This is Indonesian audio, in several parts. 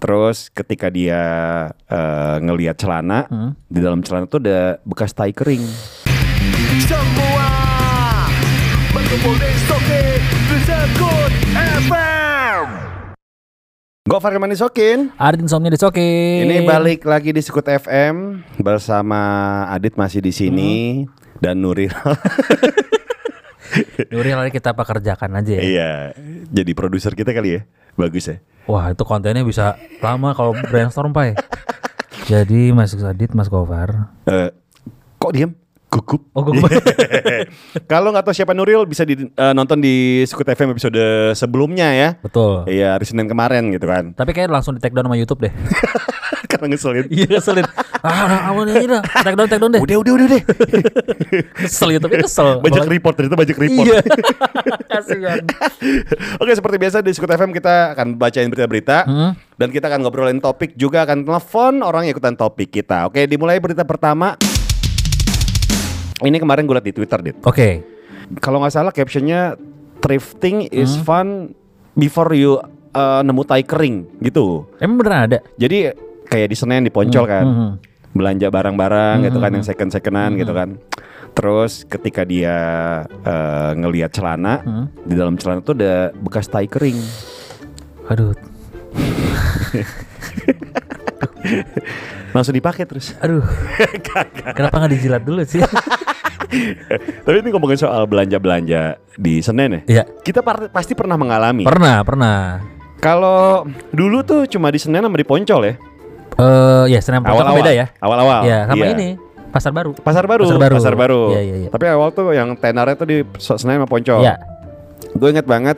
Terus ketika dia eh, ngelihat celana, Hmm. di dalam celana tuh ada bekas tai kering. Semua berkumpul di Stoke Disebut FM Gofar Manisokin. Adit insomnia disokin. Ini balik lagi di Sekut FM bersama Adit masih di sini dan Nuril. Nuril nanti kita pekerjakan aja ya. iya, jadi produser kita kali ya. Bagus ya. Wah itu kontennya bisa lama kalau brainstorm pak. Jadi Mas Adit, Mas Gofar. Eh, kok diem? Gugup. Oh gue Kalau nggak tahu siapa Nuril bisa di, eh, nonton di Sekut FM episode sebelumnya ya. betul. Iya, hari Senin kemarin gitu kan. Tapi kayak langsung di take down sama YouTube deh. Karena ngeselin. Iya keselin. ah, awalnya aja dah. Take down, take down deh. Udah, udah, udah deh. Kesel YouTube kesel. Banyak Apalagi- report ternyata banyak report. Iya. Kasihan. Oke seperti biasa di Sekut FM kita akan bacain berita-berita Hmm. dan kita akan ngobrolin topik juga akan telepon orang yang ikutan topik kita. Oke dimulai berita pertama. Ini kemarin gue liat di Twitter dit. Oke. Kalau nggak salah captionnya thrifting is Hmm. fun before you uh, nemu tai kering gitu. Emang beneran ada? Jadi kayak di Senen di Poncol kan Hmm, hmm. belanja barang-barang gitu kan yang second secondan Hmm. gitu kan. Terus ketika dia uh, ngelihat celana Hmm. di dalam celana tuh ada bekas tai kering. Aduh. langsung dipakai terus. Aduh. Kenapa nggak dijilat dulu sih? Tapi ini ngomongin soal belanja-belanja di Senen ya. Iya. Kita pasti pernah mengalami. Pernah, pernah. Kalau dulu tuh cuma di Senen sama di Poncol ya. Eh, ya Senin Poncol kan beda ya. Awal-awal. Ya, sama Iya. ini Pasar Baru. Pasar baru. Pasar Baru. Iya, iya, iya. Tapi awal tuh yang tenarnya tuh di Senen sama Poncol. Iya. Gue inget banget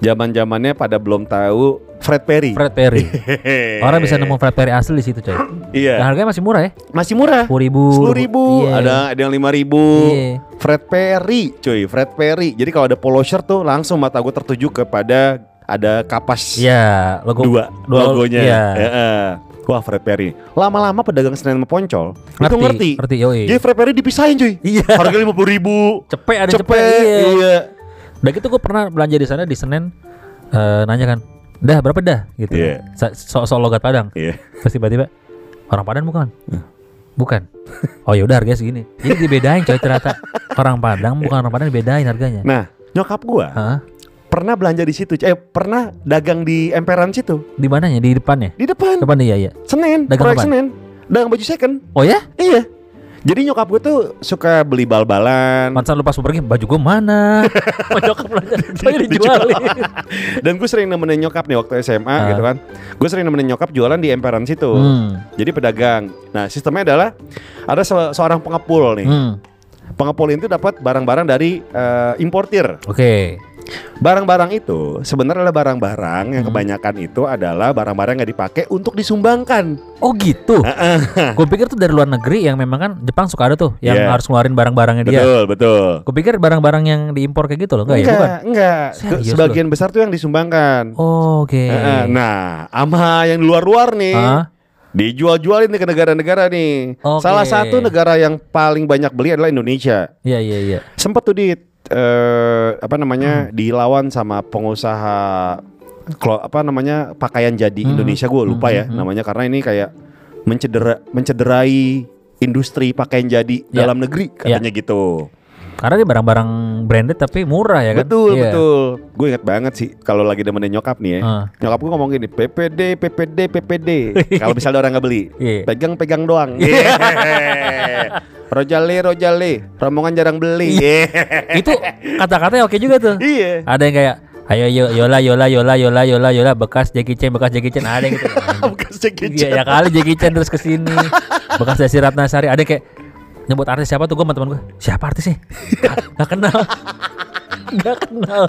zaman-zamannya pada belum tahu Fred Perry. Fred Perry. Orang bisa nemu Fred Perry asli di situ, coy. Dan Iya. harganya masih murah ya. Masih murah. Sepuluh ribu. Sepuluh ribu, Iya. ada ada yang lima ribu. Iya. Fred Perry, cuy, Fred Perry. Jadi kalau ada polo shirt tuh langsung mata gue tertuju kepada ada kapas Iya, logo dua, dua logonya. Iya. Heeh. Wah Fred Perry. Lama-lama pedagang Senen sama Poncol itu Ngerti, ngerti. ngerti, yoi. Jadi Fred Perry dipisahin cuy. Iya. Harga lima puluh ribu. Cepet ada cepet, Cepet. iya. Iya. Udah gitu gue pernah belanja di sana di Senen eh, nanya kan, dah berapa dah gitu. Iya. Sa- So so logat Padang. Iya. Terus tiba-tiba orang Padang bukan? Bukan. Oh ya udah harganya segini. Jadi dibedain coy ternyata orang Padang bukan orang Padang dibedain harganya. Nah nyokap gua Hah? pernah belanja di situ. Eh pernah dagang di emperan situ. Di mananya? Di depannya? Di depan. Depan iya iya. Senen. Dagang proyek apaan? Senen. Dagang baju second. Oh ya? Iya. Jadi nyokap gue tuh suka beli bal-balan. Pantesan lu pas mau pergi baju gue mana? Nyokap saya dijualin. Dan gue sering nemenin nyokap nih waktu SMA Ah. gitu kan. Gue sering nemenin nyokap jualan di emperan situ. Hmm. Jadi pedagang. Nah sistemnya adalah ada se- seorang pengepul nih. Hmm. Pengepul itu dapat barang-barang dari eh, importir. Oke. Barang-barang itu sebenarnya adalah barang-barang yang Hmm. kebanyakan itu adalah barang-barang yang dipakai untuk disumbangkan. Oh gitu. Gue pikir tuh dari luar negeri yang memang kan Jepang suka ada tuh yang Iya. harus ngeluarin barang-barangnya dia. Betul, betul. Gue pikir barang-barang yang diimpor kayak gitu loh, enggak ya? Bukan. Enggak, enggak. Serius Sebagian besar tuh yang disumbangkan. Oh, Oke. Heeh, Nah, ama yang di luar-luar nih. Hah? Dijual-jualin nih ke negara-negara nih. Oke. Salah satu negara yang paling banyak beli adalah Indonesia. Iya iya iya. Sempet tuh di eh, apa namanya Hmm. dilawan sama pengusaha klo- apa namanya pakaian jadi Hmm. Indonesia gue lupa Hmm, ya hmm, hmm. namanya karena ini kayak mencedera mencederai industri pakaian jadi Ya. dalam negeri katanya gitu. Karena dia barang-barang branded tapi murah ya kan? Betul Iya. betul. Gue inget banget sih kalau lagi demenin nyokap nih ya. Ah. Nyokap gue ngomong gini, PPD, PPD, PPD. kalau misalnya orang nggak beli, Iya. pegang-pegang doang. Rojali, Rojali, rombongan jarang beli. Itu kata-katanya oke juga tuh. Iya. Ada yang kayak Ayo yo yola yola yola yola yola yola bekas Jackie Chan bekas Jackie Chan ada yang gitu. Bukan Jackie Iya Chan. ya kali Jackie Chan terus ke sini bekas Desi Ratnasari ada yang kayak nyebut artis siapa tuh gue sama teman gue siapa artisnya Gak, gak kenal gak kenal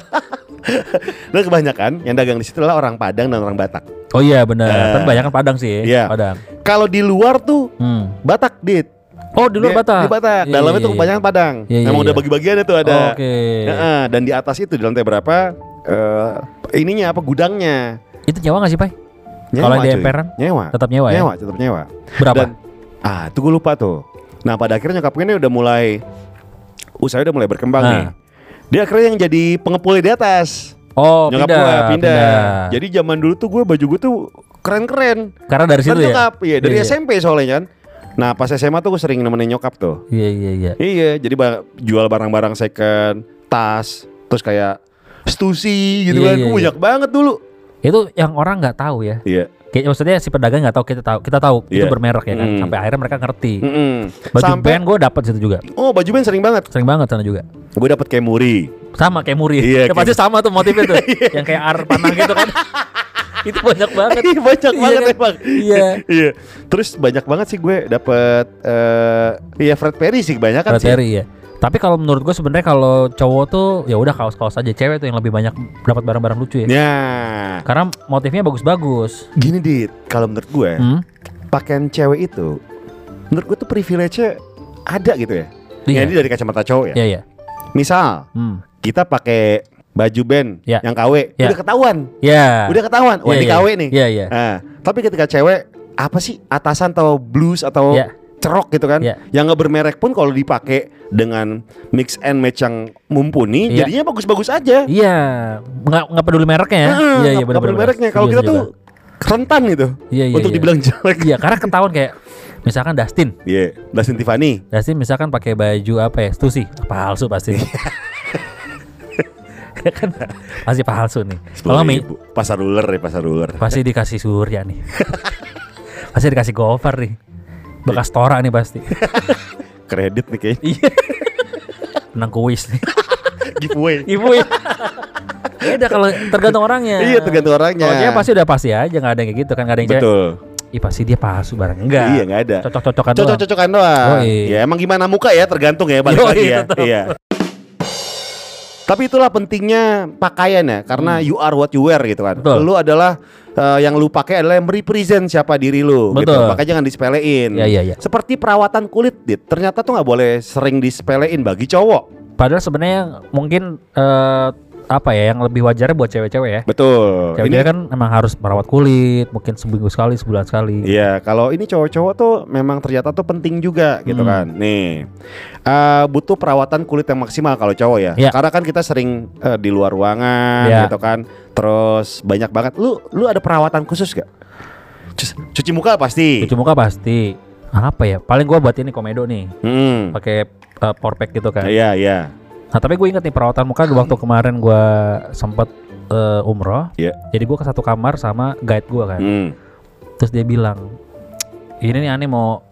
Dan kebanyakan yang dagang di situ adalah orang Padang dan orang Batak. oh iya benar Eh. tapi banyak kan Padang sih Iya. Padang Kalau di luar tuh hmm. Batak dit. oh di luar Batak Di Batak. Iya, Dalamnya iya, tuh iya. kebanyakan Padang. Iya, iya, Emang iya. udah bagi-bagiannya tuh ada. oke Heeh, dan di atas itu di lantai berapa eh ininya apa gudangnya? itu nyawa gak sih Nyewa, Kalau di emperan? Nyewa. tetap nyewa ya Nyewa, tetap nyewa. berapa Dan ah, itu gue lupa tuh. Nah, pada akhirnya nyokap gue ini udah mulai usaha udah mulai berkembang Nah. nih. Dia akhirnya yang jadi pengepul di atas. oh nyokap pindah, gue pindah. Jadi zaman dulu tuh gue baju gue tuh keren-keren. Karena dari situ ya. nyokap, iya dari Iya, iya. SMP soalnya kan. Nah pas SMA tuh gue sering nemenin nyokap tuh. Iya iya iya. Iya, jadi ba- jual barang-barang second, tas, terus kayak stusi gitu Iya, kan. iya, Gue iya. banyak banget dulu. Itu yang orang nggak tahu ya. Iya. Kayak maksudnya si pedagang nggak tahu kita tahu kita tahu itu Iya. bermerek ya kan. Hmm. Sampai akhirnya mereka ngerti. Mm-mm. Baju Sampai band gue dapat situ juga. oh baju band sering banget. Sering banget sana juga. Gue dapet Kemuri. Sama kayak Muri. Iya, Ya, kayak- pasti sama tuh motifnya tuh. yang kayak ar panah gitu kan. itu banyak banget. Iya, banyak Iya banget kan? emang. Iya. iya. Terus banyak banget sih gue dapet eh iya Fred Perry sih kebanyakan sih. Materi ya. Tapi kalau menurut gue sebenarnya kalau cowok tuh ya udah kaos-kaos aja cewek tuh yang lebih banyak dapat barang-barang lucu ya. Ya. Karena motifnya bagus-bagus. Gini dit, kalau menurut gue Hmm? pakaian cewek itu menurut gue tuh privilege-nya ada gitu ya. Iya. Ya, ini dari kacamata cowok ya. Iya iya. Misal Hmm. kita pakai baju band Ya. yang KW, Ya. udah ketahuan. Ya. Udah ketahuan. Wah, Iya, ini iya. KW nih. Iya iya. Nah, tapi ketika cewek apa sih atasan atau blues atau Ya. cerok gitu kan, Ya. yang nggak bermerek pun kalau dipakai dengan mix and match yang mumpuni, Iya. jadinya bagus-bagus aja. Iya, nggak nggak peduli mereknya ya. Iya iya perlu mereknya. Kalau kita tuh rentan gitu Iya, iya, untuk iya. dibilang jelek. Iya, karena ketahuan kayak misalkan Dustin. Iya, Dustin Tiffany. Dustin misalkan pakai baju apa ya? Stussy. Palsu pasti. Ya kan pasti palsu nih. Kalau Mi, pasar ruler ya pasar ruler. pasti dikasih Surya nih. pasti dikasih Gofar nih. Bekas Tora nih pasti. Kredit nih kayaknya. Iya. Menang kuis nih. Giveaway. Ibu ya. Beda kalau tergantung orangnya. Iya, tergantung orangnya. Kalau dia pasti udah pasti aja nggak ada yang kayak gitu kan nggak ada yang. Betul. Ih pasti dia palsu barang enggak. Iya nggak ada. Cocok-cocokan doang. Cocok-cocokan doang. Yoi. Ya emang gimana muka ya tergantung ya balik lagi ya. tetap. Iya. Tapi itulah pentingnya pakaian ya karena you are what you wear gitu kan. Hmm. Betul. Lu adalah eh, yang lu pakai adalah yang merepresent siapa diri lu gitu. Betul. Makanya jangan disepelein. Iya, iya, iya. Seperti perawatan kulit, Dit. Ternyata tuh nggak boleh sering disepelein bagi cowok. Padahal sebenarnya mungkin eh, apa ya yang lebih wajarnya buat cewek-cewek ya. Betul. Cewek Ini- kan emang harus merawat kulit, mungkin seminggu sekali, sebulan sekali. Iya, kalau ini cowok-cowok tuh memang ternyata tuh penting juga gitu Hmm. kan. Nih, eh, butuh perawatan kulit yang maksimal kalau cowok ya. Iya. Karena kan kita sering eh, di luar ruangan Iya. gitu kan. Terus banyak banget. Lu lu ada perawatan khusus gak? Cuci, muka pasti. Cuci muka pasti. Apa ya? Paling gua buat ini komedo nih, Hmm. pakai eh, power pack gitu kan. Iya, iya. Nah tapi gue inget nih perawatan muka waktu kemarin gua sempet eh, umroh. Iya. Jadi gua ke satu kamar sama guide gua kan. Hmm. Terus dia bilang, ini nih aneh mau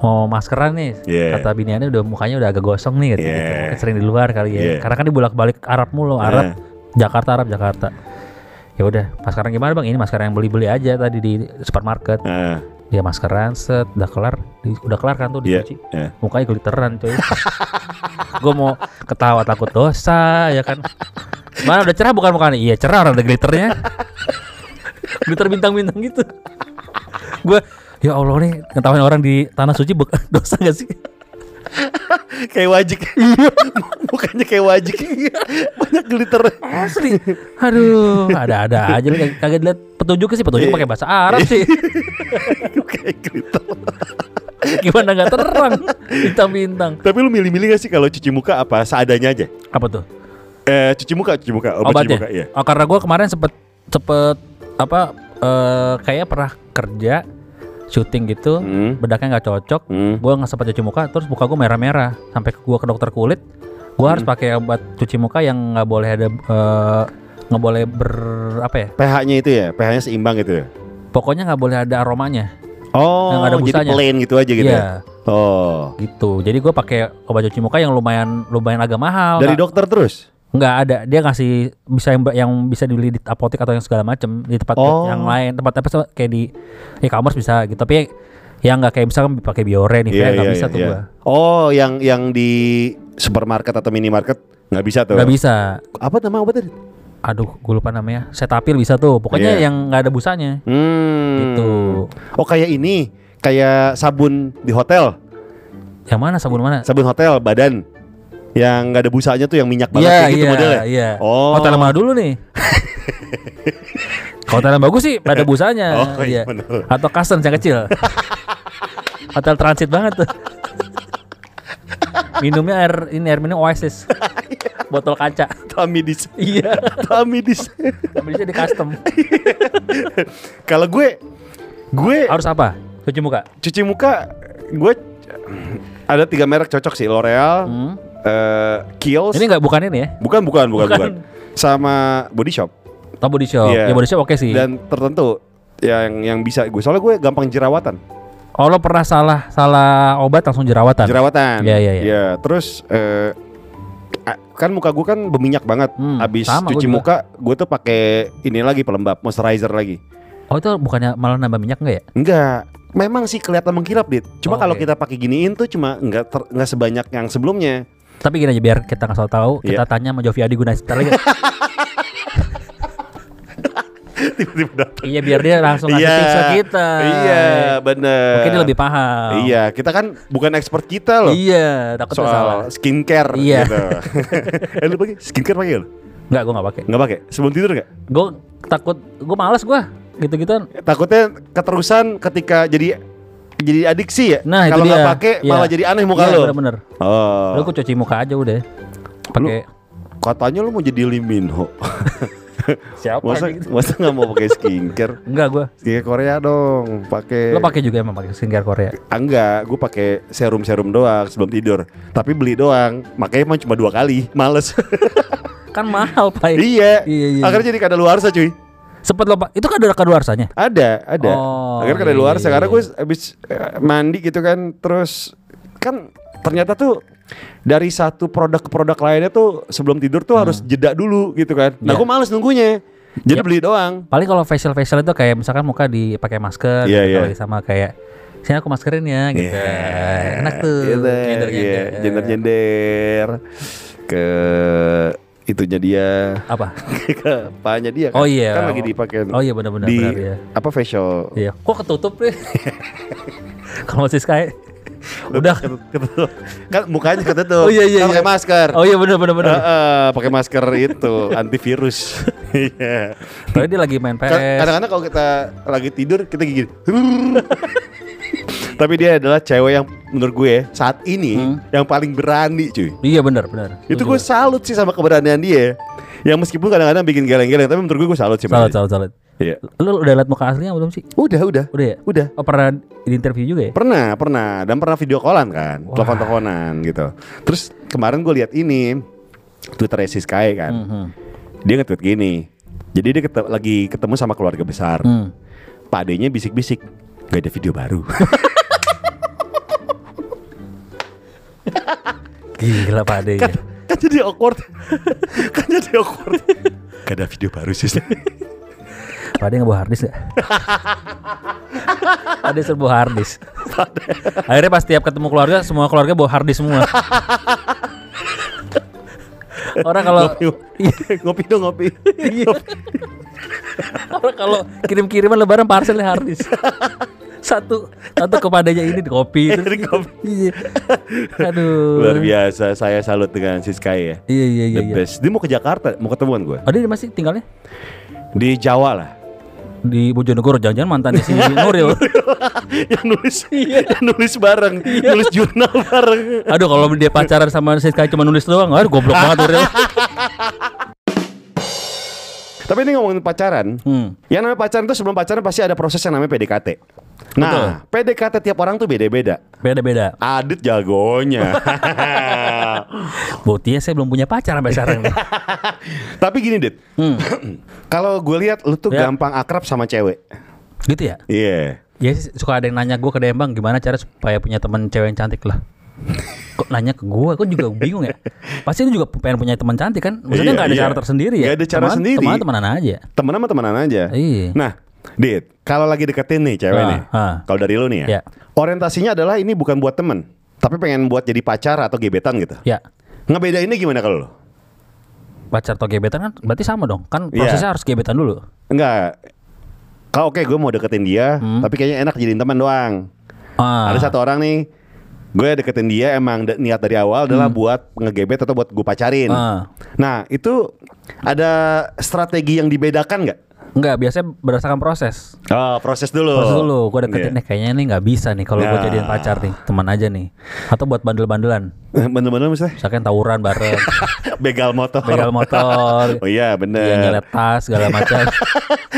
mau maskeran nih. Iya. Kata bini aneh udah mukanya udah agak gosong nih gitu. Iya. Mungkin Sering di luar kali ya. Iya. Karena kan dia bolak-balik Arab mulu, Arab Nah. Jakarta Arab Jakarta. Ya udah, maskeran gimana bang? Ini maskeran yang beli-beli aja tadi di supermarket. Nah, Dia maskeran set, udah kelar, di- udah kelar kan tuh dicuci. iya. Mukanya glitteran coy. Gue mau ketawa takut dosa ya kan. Mana udah cerah bukan mukanya? Iya cerah orang ada glitternya. Glitter bintang-bintang gitu. Gue ya Allah nih ngetawain orang di tanah suci dosa gak sih? kayak wajik. Bukannya kayak wajik. Banyak glitter. Asli. Aduh, ada-ada aja lu kag- kagak lihat petunjuknya sih, petunjuk Iya. pakai bahasa Arab sih. kayak glitter. Gimana nggak terang bintang-bintang. Tapi lu milih-milih gak sih kalau cuci muka apa seadanya aja? Apa tuh? Eh, cuci muka, cuci muka. Obat cuci Obatnya? muka, iya. Oh, karena gue kemarin sempet sempet apa eh kayak pernah kerja syuting gitu, Hmm. bedaknya nggak cocok. Hmm. Gue nggak sempat cuci muka, terus muka gue merah-merah. Sampai gue ke dokter kulit, gue harus Hmm. pakai obat cuci muka yang nggak boleh ada eh, nggak boleh ber apa ya? pH-nya itu ya, pH-nya seimbang gitu ya. Pokoknya nggak boleh ada aromanya. Oh, Yang ada jadi busanya. plain gitu aja gitu Iya. ya. Oh. gitu. Jadi gue pakai obat cuci muka yang lumayan lumayan agak mahal. Dari nggak- dokter terus? Nggak ada. Dia ngasih bisa yang, yang bisa dibeli di apotek atau yang segala macam di tempat Oh. yang lain, tempat apa kayak di e-commerce bisa gitu. Tapi yang nggak kayak misalkan pakai Biore nih, Iya, nggak iya, bisa iya, tuh gua. Oh, yang yang di supermarket atau minimarket nggak bisa tuh. Nggak bisa. Apa nama obatnya? Aduh, gue lupa namanya. Setapil bisa tuh. Pokoknya Iya. yang nggak ada busanya. Hmm. Gitu. Oh, kayak ini, kayak sabun di hotel, Yang mana sabun mana? sabun hotel badan. Yang nggak ada busanya tuh yang minyak banget Iya, kayak gitu iya, modelnya. iya. Oh. Hotel mana dulu nih? Hotel yang bagus sih ada busanya. Oh, iya, bener. Atau custom yang kecil. Hotel transit banget tuh. Minumnya air ini air minum Oasis. Botol kaca. Tamidis. Iya. Tamidis. Bisa di custom. Kalau gue gue Harus apa? Cuci muka. cuci muka gue ada tiga merek cocok sih L'Oreal, Hmm. Eh, Kiehl's, Ini nggak bukan ini ya? bukan bukan bukan Bukan. bukan, sama Body Shop Oh body shop. Iya. Ya body shop oke sih. dan tertentu yang yang bisa gue soalnya gue gampang jerawatan, Oh lo pernah salah salah obat langsung jerawatan? jerawatan. Iya, iya, iya. Ya, terus eh, a- kan muka gue kan berminyak banget. Hmm, Abis sama cuci juga. muka, gue tuh pakai ini lagi pelembab, moisturizer lagi. Oh itu bukannya malah nambah minyak enggak ya? Enggak, memang sih kelihatan mengkilap dit. Cuma Oh, kalau oke. kita pakai giniin tuh cuma enggak ter- enggak sebanyak yang sebelumnya. Tapi gini aja biar kita nggak salah tahu, kita Iya. tanya sama Jovi Adi Gunaista lagi. Tiba-tiba iya biar dia langsung ngasih tips ke kita. Iya, bener. Mungkin dia lebih paham. Iya, kita kan bukan expert kita loh. Iya, takutnya Soal salah. skincare Iya. gitu. eh lu pakai skincare pakai lu? Enggak, gue nggak pakai. Enggak pakai? Sebelum tidur enggak? Gue takut, gue malas gue gitu-gituan. Takutnya keterusan ketika jadi jadi adiksi ya. Nah, Kalau nggak pakai Iya. malah jadi aneh muka Iya, lu. Bener-bener. Oh. Lu gue cuci muka aja udah. Pakai Katanya lu mau jadi Lee Min Ho. siapa masa gitu? masa nggak mau pakai skincare? Enggak gue. Skincare Korea dong, pakai. Lo pakai juga emang pakai skincare Korea. Ah, Enggak, gue pakai serum-serum doang sebelum tidur. Tapi beli doang, makanya emang cuma dua kali, males. Kan mahal, Pak. iya. Iya, iya. Akhirnya jadi kada luar cuy. Sempet lo Pak. Itu kan ada kadaluarsanya. Ada, ada. Oh, Akhirnya iya, luar iya, karena iya. gue abis eh, mandi gitu kan, terus kan ternyata tuh dari satu produk ke produk lainnya tuh sebelum tidur tuh harus jeda dulu gitu kan. Nah, Hmm. Iya. gue males nunggunya. Jadi Yap. beli doang. Paling kalau facial facial itu kayak misalkan muka dipakai masker, Iya, gitu, iya. kali sama kayak sini aku maskerin ya, gitu. Enak tuh. Gitu, Nyender-nyender. iya, nyender-nyender ke itunya dia Apa? ke dia Oh iya. kan lagi dipakai Oh iya benar-benar di benar ya. apa facial Iya. Kok ketutup nih? kalau masih Sky udah. Ketutup. kan mukanya ketutup Oh iya, iya, Kan pakai iya. masker Oh iya benar benar benar. Heeh, pakai masker itu antivirus Iya. Tapi dia lagi main Kan- PS. kadang-kadang kalau kita lagi tidur kita gigi tapi dia adalah cewek yang menurut gue saat ini Hmm. yang paling berani cuy Iya benar benar. itu gue salut sih sama keberanian dia yang meskipun kadang-kadang bikin geleng-geleng tapi menurut gue gue salut sih salut salut salut. Iya. Lu udah liat muka aslinya belum sih? udah udah Udah ya? udah Oh pernah di interview juga ya? Pernah, pernah dan pernah video callan kan, telepon-teleponan gitu. Terus kemarin gue lihat ini Twitter si Sky kan, Mhm. dia nge-tweet gini. Jadi dia kete- lagi ketemu sama keluarga besar. Hmm. Pak adenya bisik-bisik, gak ada video baru. Gila Pak Ade. kan, kan jadi awkward, kan jadi awkward. Gak ada video baru sih. Pak Ade nggak bawa harddisk gak? Pak Ade suruh bawa harddisk. Akhirnya pas tiap ketemu keluarga, semua keluarga bawa harddisk semua. Orang kalau ngopi, ngopi dong ngopi. Iya. orang kalau kirim-kiriman lebaran parselnya harddisk. Satu satu kepadanya ini di kopi itu. Kopi. Iya. Aduh. Luar biasa, saya salut dengan si Sky ya. Iya iya iya. The iya. best. Dia mau ke Jakarta, mau ketemuan gue. Oh dia masih tinggalnya Di Jawa lah. di Bojonegoro jangan-jangan mantannya si Nuril. yang nulis Iya. yang nulis bareng nulis jurnal bareng Aduh kalau dia pacaran sama si Sky cuma nulis doang, aduh goblok banget Nuril. tapi ini ngomongin pacaran Hmm. yang namanya pacaran itu sebelum pacaran pasti ada proses yang namanya PDKT nah PDKT tiap orang tuh beda-beda Beda-beda. Adit jagonya Buktinya saya belum punya pacar sampai sekarang tapi gini Dit Hmm. kalau gue lihat lu tuh Ya. gampang akrab sama cewek Gitu ya? iya Ya sih, suka ada yang nanya gue ke Dembang gimana cara supaya punya teman cewek yang cantik lah. Kok nanya ke gue, gue juga bingung ya. Pasti lu juga pengen punya teman cantik kan? Maksudnya Iya, nggak ada iya. cara tersendiri ya? Nggak ada cara Teman- sendiri. Teman temenan aja. temenan sama temenan aja Iya. nah Dit kalau lagi deketin nih cewek Ah, nih ah. kalau dari lu nih ya Ya. orientasinya adalah ini bukan buat temen tapi pengen buat jadi pacar atau gebetan gitu Ya. ngebedainnya gimana kalau lu Pacar atau gebetan kan berarti sama dong. Kan Iya. prosesnya harus gebetan dulu. Enggak. Kau oke gue mau deketin dia, Hmm. tapi kayaknya enak jadiin teman doang. Ah. Ada satu orang nih, gue deketin dia emang niat dari awal adalah buat ngegebet atau buat gue pacarin. Hmm. Ah. Nah itu ada strategi yang dibedakan nggak? Enggak, biasanya berdasarkan proses. Oh proses dulu. Proses dulu, gue deketin Iya. nih kayaknya nih nggak bisa nih kalau gue Nah. jadiin pacar nih, teman aja nih. Atau buat bandel-bandelan. Bener-bener misalnya Misalkan tawuran bareng, begal motor. begal motor, Oh iya bener. Iya nyelet tas segala macam,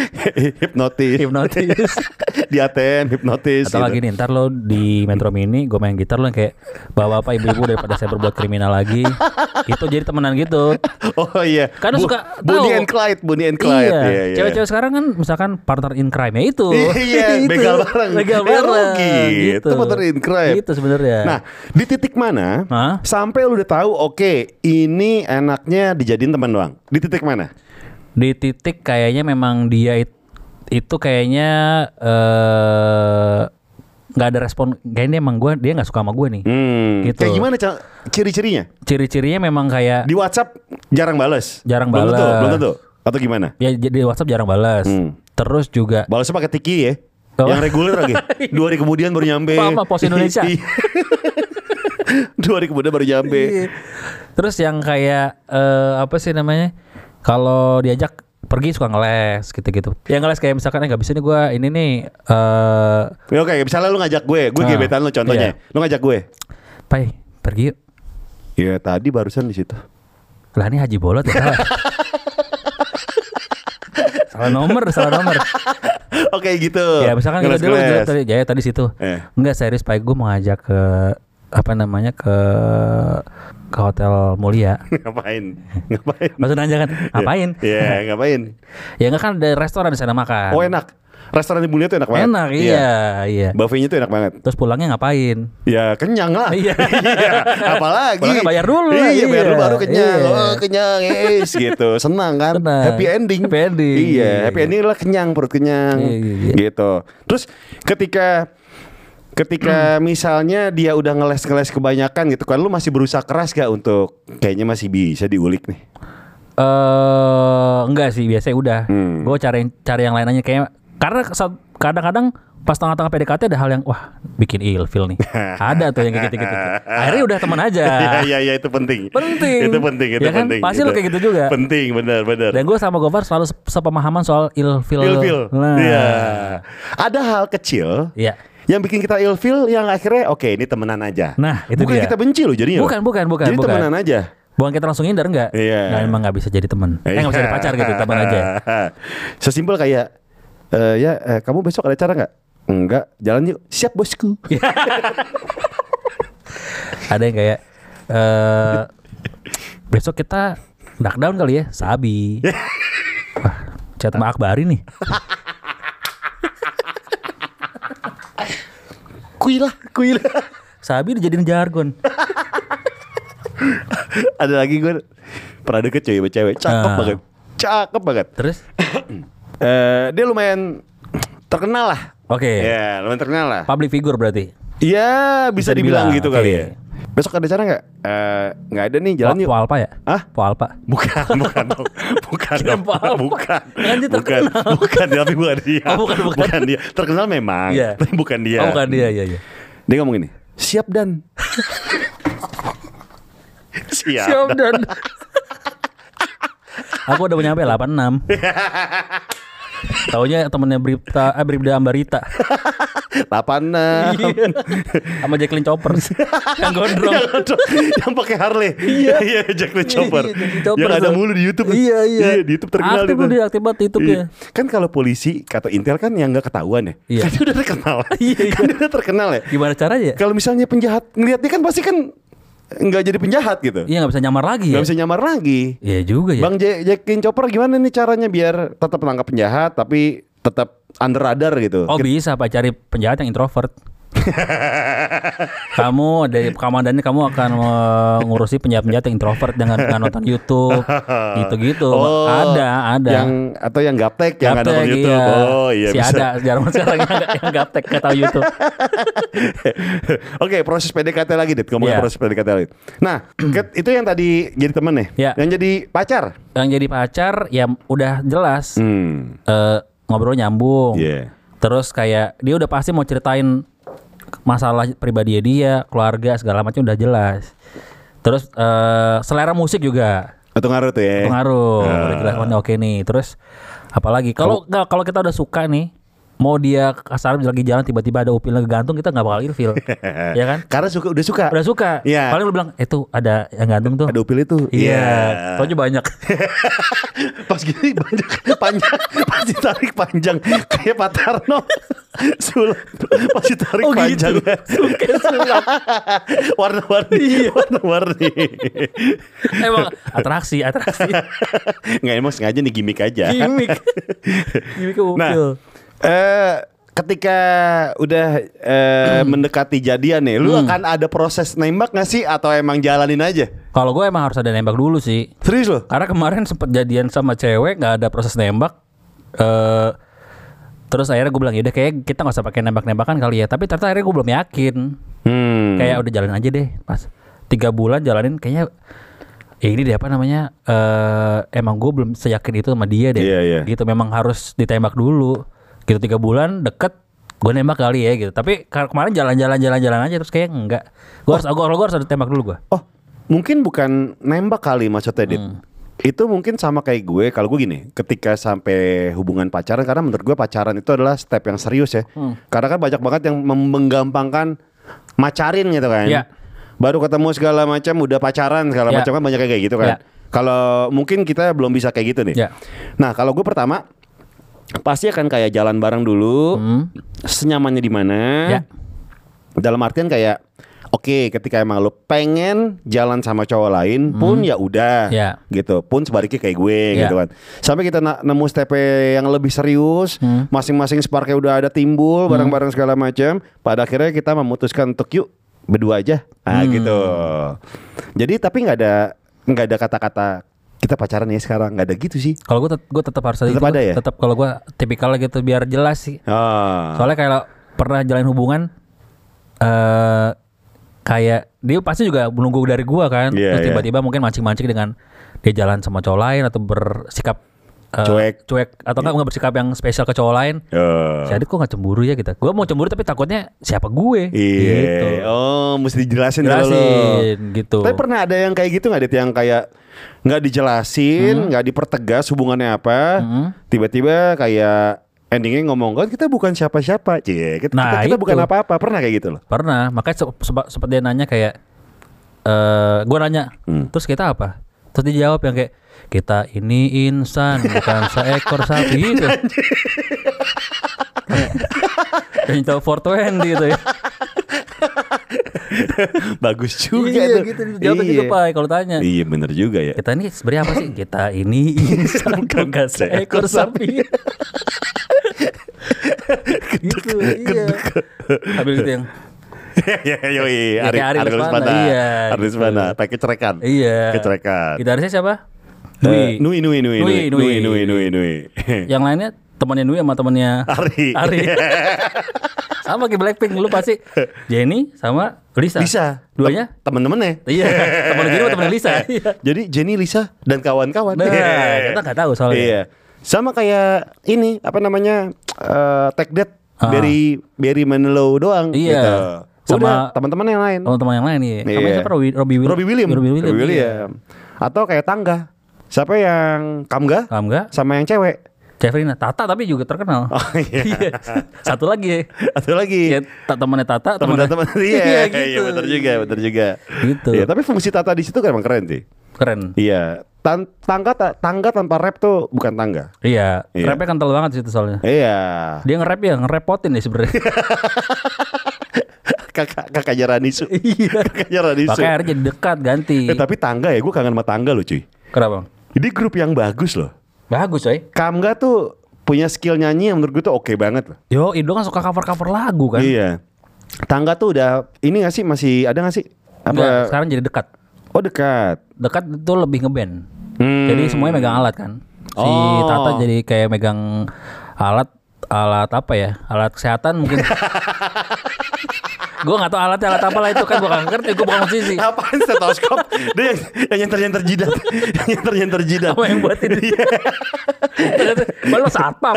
hipnotis. hipnotis. di ATM hipnotis. Atau gitu. lagi nih ntar lo di Metro Mini gue main gitar lo yang kayak bawa apa ibu-ibu daripada saya berbuat kriminal lagi. Itu jadi temenan gitu. Oh iya. Kadang suka Bonnie tahu. and Clyde, Bonnie and Clyde. iya. Iya, iya. Cewek-cewek sekarang kan misalkan partner in crime ya itu. Iya, Itu. begal bareng. Begal Eh, bareng. gitu. Partner in crime. Gitu sebenarnya. Nah, di titik mana Sampai lu udah tahu oke, ini enaknya dijadiin teman doang. Di titik mana? di titik kayaknya memang dia it- itu kayaknya eh nggak ada respon kayaknya emang gue dia nggak suka sama gue nih Hmm. Gitu. Kayak gimana ciri-cirinya? ciri-cirinya memang kayak Di WhatsApp jarang bales. Jarang belum Tentu, bales. belum tentu. Atau gimana? ya jadi WhatsApp jarang balas Hmm. terus juga Balesnya pakai tiki ya. Oh. Yang reguler lagi. Dua hari kemudian baru nyampe. Apa, Pos Indonesia? Iya. Dua hari kemudian baru nyampe. Iya. terus yang kayak eh, apa sih namanya kalau diajak pergi suka ngeles gitu-gitu ya ngeles kayak misalkan eh nggak bisa nih gue ini nih eh Ya, Oke, misalnya lu ngajak gue, gue Ah, gebetan lu contohnya. Lu ngajak gue. pai pergi yuk Ya tadi barusan di situ. lah ini Haji Bolot ya salah salah nomor salah nomor Oke gitu. ya misalkan kita dulu Ngeles-ngeles. tadi Jaya tadi situ Eh. enggak serius Pak gue mau ngajak ke apa namanya ke ke hotel mulia ngapain? Ngapain? maksud nanya kan ngapain Iya, ngapain? ya enggak kan ada restoran di sana makan Oh enak. Restoran di Mulia tuh enak banget. enak iya iya Buffetnya tuh enak banget. terus pulangnya ngapain Ya kenyang lah. Iya. Apalagi. Pulangnya bayar dulu lah, Iya, bayar iya. dulu baru kenyang. Iya. Oh, kenyang, yes gitu. Senang kan? Senang. Happy ending. Happy ending. Iya, happy ending adalah kenyang, perut kenyang. Iya, iya, iya. Gitu. Terus ketika ketika misalnya dia udah ngeles-ngeles kebanyakan gitu kan lu masih berusaha keras gak untuk kayaknya masih bisa diulik nih. Eh enggak sih biasanya udah. Hmm. Gue cari cari yang lain aja kayak karena kadang-kadang pas tengah-tengah PDKT ada hal yang wah bikin ilfil nih. ada tuh yang kayak gitu-gitu. Akhirnya udah teman aja. Iya iya iya itu penting. Penting. Itu penting, itu Ya kan? penting. Pasti lu Itu kayak gitu juga. Penting, benar benar. Dan gue sama Gofar selalu se- sepemahaman soal ilfil. ilfil. Nah. Iya. Ada hal kecil Iya. Yang bikin kita ilfil yang akhirnya oke ini temenan aja. Nah, itu bukan dia. kita benci loh jadinya. Bukan, bukan, bukan, Jadi bukan. temenan aja. Bukan kita langsung hindar enggak? Iya. Nah, emang nggak bisa jadi teman. Eh nggak bisa jadi pacar gitu, teman aja. Sesimpel kayak eh, ya eh, kamu besok ada acara nggak? Enggak, jalan yuk. Siap bosku. Ada yang kayak eh besok kita knockdown kali ya, Sabi. Wah, chat sama Akbari nih. Kuilah, kuilah. Sabi dijadiin jargon. ada lagi gue pernah deket cewek cewek cakep Ah. banget. Cakep banget. Terus Eh, dia lumayan terkenal lah. oke. Ya, lumayan terkenal lah. Public figure berarti. Iya, bisa, Bisa dibilang, dibilang, gitu oke. kali ya. Besok ada acara nggak? Eh, nggak ada nih, jalan Po, yuk. Po Alpa ya? Hah? Po Alpa. Bukan, bukan dong. Bukan dong. apa? Bukan. Kan dia bukan. Bukan, tapi bukan dia. Oh, bukan, bukan. dia. Terkenal memang, Iya. tapi bukan dia. Oh bukan dia, iya iya. Dia ngomong gini, "Siap dan." Siap. Siap dan. Aku udah nyampe 86. Taunya temennya Bripta, eh Bribda Ambarita Lapan Iya. sama Jacqueline Chopper yang gondrong. yang, yang pakai Harley. Iya, iya Jacqueline Chopper. Iya, Chopper yang ada mulu di YouTube. Iya, iya. di YouTube terkenal Aktif dia, aktif banget YouTube-nya. Iya. Kan kalau polisi kata Intel kan yang nggak ketahuan ya. Iya. Kan dia udah terkenal. Iya, iya. Kan dia udah terkenal ya. Gimana caranya? Kalau misalnya penjahat ngeliat dia kan pasti kan nggak jadi penjahat gitu. Iya nggak bisa nyamar lagi ya. Nggak bisa nyamar lagi. Iya juga ya. Bang Jack Jackin Chopper gimana nih caranya biar tetap menangkap penjahat tapi tetap under radar gitu. Oh bisa pak cari penjahat yang introvert. kamu dari komandannya kamu akan mengurusi penjahat-penjahat yang introvert dengan, dengan nonton YouTube gitu-gitu. Oh, ada, ada. Yang atau yang gaptek yang ada Gaptek, di YouTube. iya. Oh iya si bisa. ada jarang sekarang yang, yang gaptek tahu YouTube. Oke, proses PDKT lagi, Dit. Ngomongin Iya. proses PDKT lagi. Nah, itu yang tadi jadi temen nih. Iya. Yang jadi pacar. Yang jadi pacar ya udah jelas Hmm. eh, ngobrol nyambung. Iya. Terus kayak dia udah pasti mau ceritain masalah pribadi dia, keluarga segala macam udah jelas. Terus eh, selera musik juga Atau ngaruh tuh ya. Ya. Udah jelas oh, oke nih. Terus apalagi kalau kalau kita udah suka nih mau dia kasar lagi jalan tiba-tiba ada upil gantung kita nggak bakal ilfil ya kan Karena suka udah suka. udah suka Iya. paling lu bilang eh tuh ada yang gantung tuh Ada upil itu. iya soalnya banyak Pas gini banyak panjang, pasti tarik panjang kayak Pak Tarno. Sulap pasti tarik Oh, gitu. panjang. Sulap. Warna-warni, Iya. warna-warni. emang atraksi atraksi Nggak emang sengaja nih gimmick aja. gimmick gimmick upil Nah, eh ketika udah eh, mendekati jadian nih, lu akan ada proses nembak gak sih atau emang jalanin aja? kalau gue emang harus ada nembak dulu sih Serius lo? Karena kemarin sempet jadian sama cewek nggak ada proses nembak. eh terus akhirnya gue bilang yaudah kayak kita nggak usah pakai nembak-nembakan kali ya. Tapi ternyata akhirnya gue belum yakin. Hmm. Kayak udah jalan aja deh. Pas tiga bulan jalanin kayaknya ya ini deh apa namanya eh emang gue belum seyakin itu sama dia deh. Iya, iya. Gitu memang harus ditembak dulu. Gitu tiga bulan deket gue nembak kali ya gitu. Tapi kemarin jalan-jalan jalan-jalan aja terus kayak enggak. Gue harus gue gue harus ada tembak dulu gue. Oh, mungkin bukan nembak kali maksudnya, Dit. Hmm. Itu mungkin sama kayak gue. Kalau gue gini, ketika sampai hubungan pacaran, karena menurut gue pacaran itu adalah step yang serius ya. Hmm. Karena kan banyak banget yang menggampangkan macarin gitu kan. Iya. Baru ketemu segala macam, udah pacaran segala Iya. macam kan banyak kayak gitu kan. Iya. Kalau mungkin kita belum bisa kayak gitu nih. Iya. Nah, kalau gue pertama pasti akan kayak jalan bareng dulu, Hmm. senyamannya di mana. Ya. Dalam artian kayak Oke, ketika emang lo pengen jalan sama cowok lain pun ya udah, Ya. gitu. Pun sebaliknya kayak gue, Ya. gitu kan. Sampai kita nemu step yang lebih serius, Hmm. masing-masing sparknya udah ada timbul, bareng-bareng segala macam. Pada akhirnya kita memutuskan untuk yuk berdua aja, ah Hmm. gitu. Jadi tapi nggak ada nggak ada kata-kata kita pacaran ya sekarang, nggak ada gitu sih. Kalau gue tet gue tetap harus ada Tetap itu, ada ya? Tetap kalau gue tipikalnya gitu biar jelas sih. Ah. Soalnya kalau pernah jalin hubungan eh kayak dia pasti juga menunggu dari gua kan. Iya, Terus iya. tiba-tiba mungkin mancing-mancing dengan dia jalan sama cowok lain atau bersikap eh, Cuek. cuek atau enggak nggak bersikap yang spesial ke cowok lain. Eh. Si Adit kok nggak cemburu ya kita? Gua mau cemburu tapi takutnya siapa gue? Iya. Gitu. Oh, mesti dijelasin dulu. Jelasin gitu. Tapi pernah ada yang kayak gitu nggak, Dit? Yang kayak nggak dijelasin, nggak dipertegas hubungannya apa, Hmm. tiba-tiba kayak endingnya ngomong kan kita bukan siapa-siapa, cie. Kita, Nah, kita, kita bukan apa-apa. Pernah kayak gitu loh. Pernah, makanya se- sempat sempat dia nanya kayak eh gue nanya, Hmm. terus kita apa? Terus dia jawab yang kayak kita ini insan bukan seekor sapi gitu. Yang tahu 420 gitu ya. Bagus juga iya tuh. gitu jawabnya gitu Pak kalau tanya. Iya bener juga ya. Kita ini sebenarnya apa sih? Kita ini insan bukan seekor sapi. gitu iya. Habis gitu yang Iya, yoi. Ya, Ari, kayak Ari Ari Lesmana, Lesmana. iya, Ari gitu. Lesmana. Pakai kecerekan. iya. Kecerekan. Gitarisnya siapa? Eh, Nui, Nui, Nui, Nui, Nui, Nui, Nui. Nui, Nui, Nui. Yang lainnya temannya Nui sama temannya Ari. Ari. sama kayak Blackpink lu pasti Jenny sama Lisa. Lisa. Duanya? Temen-temennya. Iya, teman Jenny sama teman Lisa. Iya. Jadi Jenny, Lisa, dan kawan-kawan. Nah, kita nggak tahu soalnya. Iya. Sama kayak ini apa namanya? eh Take That Ah. Berry Berry Manilow doang Iya. gitu. Sama- teman-teman yang lain. Teman-teman yang lain iya. Namanya Iya. siapa? Robbie, Robbie William. Robbie William. Robbie. William. Atau kayak tangga. Siapa yang Kamga nggak? sama yang cewek? Jeffrey Tata tapi juga terkenal. Oh iya. Satu lagi ya. Atau lagi. Ya, temannya Tata, Teman-teman iya, iya, gitu. iya benar juga, benar juga. Gitu. Iya, tapi fungsi Tata di situ kan emang keren sih. Keren. Iya. Tan tangga ta- tangga tanpa rap tuh bukan tangga. Iya, Iya. rapnya kental banget sih itu soalnya. Iya. Dia nge-rap ya, ngerepotin nih sebenarnya. Kakak kakaknya Ranisu. Iya. kakaknya Ranisu. Makanya akhirnya jadi dekat ganti. Eh, tapi tangga ya, gue kangen sama tangga loh cuy. Kenapa? Jadi grup yang bagus loh. Bagus coy. Kamga tuh punya skill nyanyi yang menurut gue tuh oke banget loh. Yo, Indo kan suka cover-cover lagu kan. Iya. Tangga tuh udah ini gak sih masih ada gak sih? Apa? Enggak, sekarang jadi dekat. Oh dekat. Dekat itu lebih ngeband. Hmm. Jadi semuanya megang alat kan. Si Oh. Tata jadi kayak megang alat alat apa ya? Alat kesehatan mungkin. gue gak tahu alatnya alat apa lah itu kan gue gak ngerti gue bukan musisi Apaan stetoskop? Dia yang, yang nyenter-nyenter jidat. yang nyenter-nyenter jidat. apa yang buat ini Ternyata, malah satpam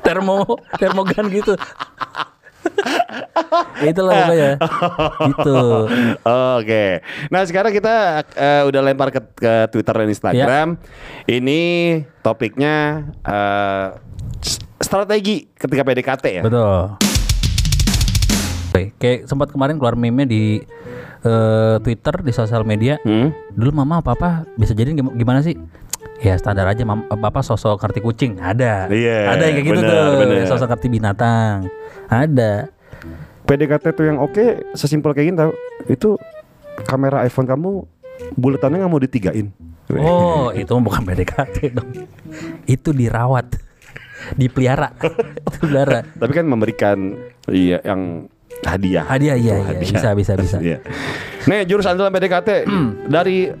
termo termogan gitu ya itulah pokoknya gitu Oke. Nah sekarang kita eh, udah lempar ke, ke Twitter dan Instagram. Ini topiknya eh, s- strategi ketika PDKT ya. Betul. Oke, kayak sempat kemarin keluar meme di eh, Twitter di sosial media. Hmm? Dulu mama papa bisa jadi gim- gimana sih? Ya standar aja mam, papa sosok karti kucing ada. Iya, ada yang kayak gitu bener, tuh. bener. Sosok karti binatang. Ada. PDKT tuh yang oke sesimpel kayak gini tau. Itu kamera iPhone kamu buletannya nggak mau ditigain. Oh, itu bukan PDKT dong. Itu dirawat. Dipelihara. Dipelihara. Tapi kan memberikan iya yang hadiah. Hadiah iya, iya. hadiah. bisa bisa bisa. Iya. Nih jurus andalan PDKT Hmm. dari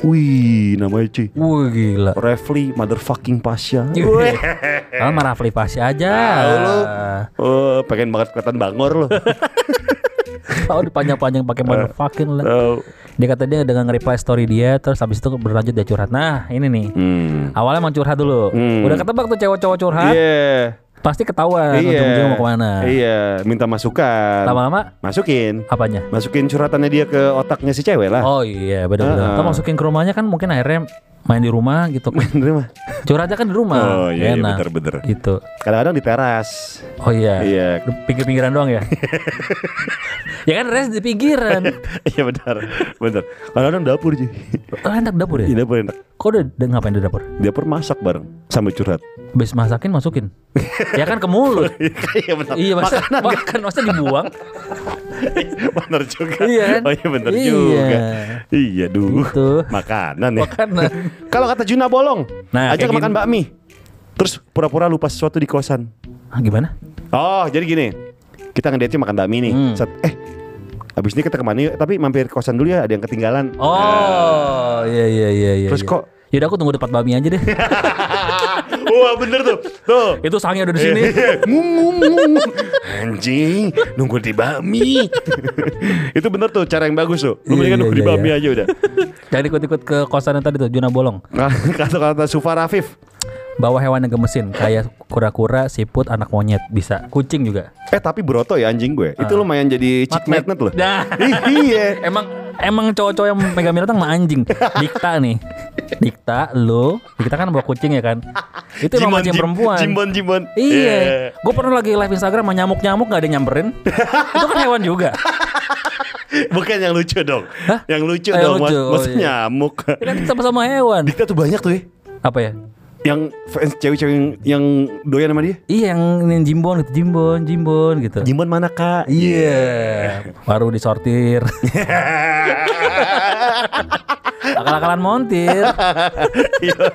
Wih namanya cuy Wah gila. Refli motherfucking Pasha Kalau mah Rafli Pasha aja. Tahu lu. Oh pengen banget kelihatan bangor lo Tahu dipanjang-panjang pakai motherfucking lah. Dia kata dia dengan reply story dia terus habis itu berlanjut dia curhat. Nah, ini nih. Hmm. Awalnya mau curhat dulu. Hmm. Udah ketebak tuh cewek-cowok curhat. Iya Pasti ketahuan Iya ujung-ujungnya mau ke mana. Iya Minta masukan Lama-lama Masukin apanya? Masukin curhatannya dia ke otaknya si cewek lah Oh iya benar-benar. Ah. Atau masukin ke rumahnya kan mungkin akhirnya main di rumah gitu. Bener mah Curhatnya kan di rumah. Oh iya, iya Enak. bener-bener Gitu. Kadang-kadang di teras Oh iya. Iya Pinggir-pinggiran doang ya. ya kan rest di pinggiran. Iya benar Bener Kadang-kadang dapur cuy Oh, enak dapur ya? Iya dapur enak Kok udah, udah ngapain di dapur? Dapur masak bareng Sambil curhat Habis masakin masukin. ya kan ke mulut. Iya benar iya masa Makanan kan makan masa dibuang. Bener juga Iya kan? Oh iya bener Iya. juga Iya duh Gitu. Makanan ya Makanan. Kalau kata Juna bolong Nah, Ajak makan gini. bakmi Terus pura-pura lupa sesuatu di kosan Ah, gimana? Oh jadi gini Kita ngedate makan bakmi nih Hmm. Set, Eh Abis ini kita ke mana yuk Tapi mampir ke kosan dulu ya Ada yang ketinggalan Oh, iya iya iya iya. Terus iya. kok Yaudah aku tunggu depan bakmi aja deh. Wah bener tuh Tuh Itu sangnya udah di sini. Ngung, ngung. Anjing Nunggu di bakmi Itu bener tuh Cara yang bagus tuh Lu Iya, mendingan iya, nunggu di iya, iya. aja udah Jangan ikut-ikut ke kosan yang tadi tuh Juna Bolong. Kata-kata Sufa Rafif Bawa hewan yang gemesin kayak kura-kura, siput, anak monyet bisa. Kucing juga. Eh tapi broto ya anjing gue Itu lumayan jadi chick magnet loh Nah. Iya emang emang cowok-cowok yang megang binatang mah anjing. Dikta nih. Dikta lo, Dikta kan bawa kucing ya kan. Itu emang mancing Jim- perempuan. Jimbon Jimbon Iya, gue pernah lagi live Instagram sama nyamuk-nyamuk gak ada yang nyamperin. itu kan hewan juga. Bukan yang lucu dong Hah? Yang lucu yang dong lucu. Mas, Oh, iya. nyamuk Ya kan sama-sama hewan. Dikta tuh banyak tuh ya Apa ya? Yang fans cewek-cewek yang, yang doyan sama dia Iya yang ini jimbon gitu, jimbon, jimbon gitu. Jimbon mana kak? Iya, baru disortir. Akal-akalan montir.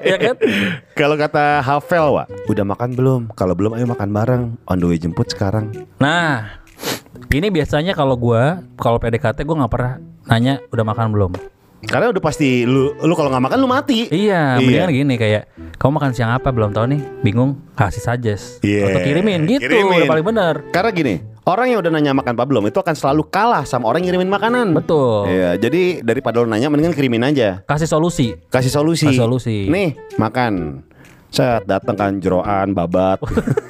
Iya kan? Kalau kata Havel, Wak, udah makan belum? Kalau belum, ayo makan bareng. On the way jemput sekarang. Nah, ini biasanya kalau gua kalau PDKT gua nggak pernah nanya udah makan belum. Karena udah pasti lu, lu kalau nggak makan lu mati. Iya, mendingan gini kayak kamu makan siang apa belum tahu nih, bingung kasih suggest Iya. atau kirimin gitu, Kirimin. udah paling benar. Karena gini, orang yang udah nanya makan apa belum itu akan selalu kalah sama orang yang ngirimin makanan. Betul. Iya, jadi daripada lu nanya mendingan kirimin aja. Kasih solusi. Kasih solusi. Kasih solusi. Nih, makan. Set datang kan jeroan, babat.